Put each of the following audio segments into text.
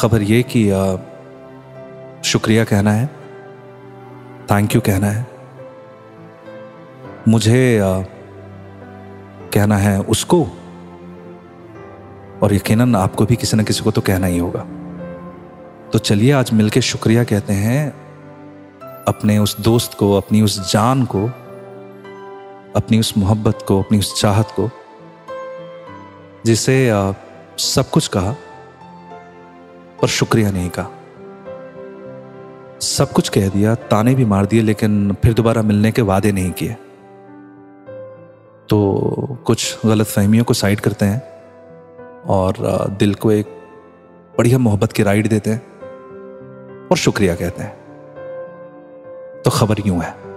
खबर ये कि आ, शुक्रिया कहना है। थैंक यू कहना है। मुझे आ, कहना है उसको और यकीनन आपको भी किसी न किसी को तो कहना ही होगा। तो चलिए आज मिलके शुक्रिया कहते हैं अपने उस दोस्त को अपनी उस जान को अपनी उस मोहब्बत को अपनी उस चाहत को जिसे सब कुछ कहा। पर शुक्रिया नहीं कहा सब कुछ कह दिया, ताने भी मार दिए, लेकिन फिर दोबारा मिलने के वादे नहीं किए। तो कुछ गलत फहमियों को साइड करते हैं और दिल को एक बढ़िया मोहब्बत की राइड देते हैं और शुक्रिया कहते हैं। तो खबर यूँ है।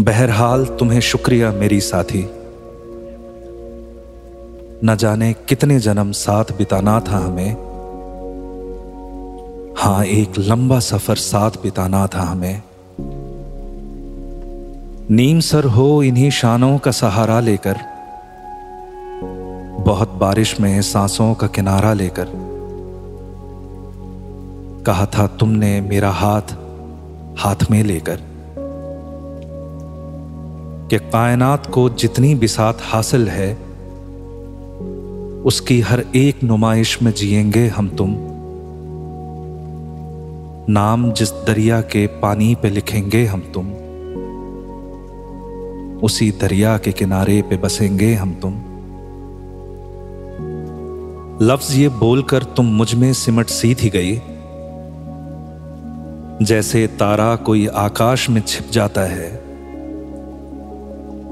बहरहाल तुम्हें शुक्रिया मेरी साथी। न जाने कितने जन्म साथ बिताना था हमें। हाँ, एक लंबा सफ़र साथ बिताना था हमें। नीम सर हो इन्हीं शानों का सहारा लेकर, बहुत बारिश में सांसों का किनारा लेकर। कहा था, तुमने मेरा हाथ हाथ में लेकर। कि कायनात को जितनी बिसात हासिल है, उसकी हर एक नुमाइश में जिएँगे हम तुम। नाम जिस दरिया के पानी पे लिखेंगे हम तुम, उसी दरिया के किनारे पे बसेंगे हम तुम। लफ्ज ये बोलकर तुम मुझमें सिमट सी थी गई, जैसे तारा कोई आकाश में छिप जाता है।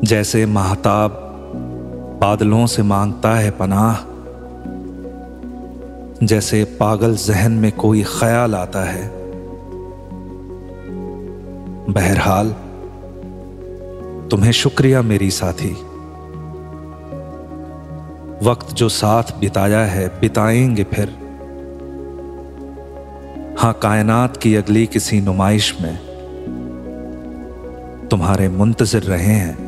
जैसे महताब बादलों से माँगता है पनाह, जैसे पागल जहन में कोई ख्याल आता है। बहरहाल, तुम्हें शुक्रिया मेरी साथी। वक्त जो साथ बिताया है, बिताएँगे फिर। हाँ, कायनात की अगली किसी नुमाइश में तुम्हारे मुंतजर रहे हैं।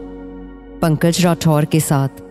पंकज राठौर के साथ।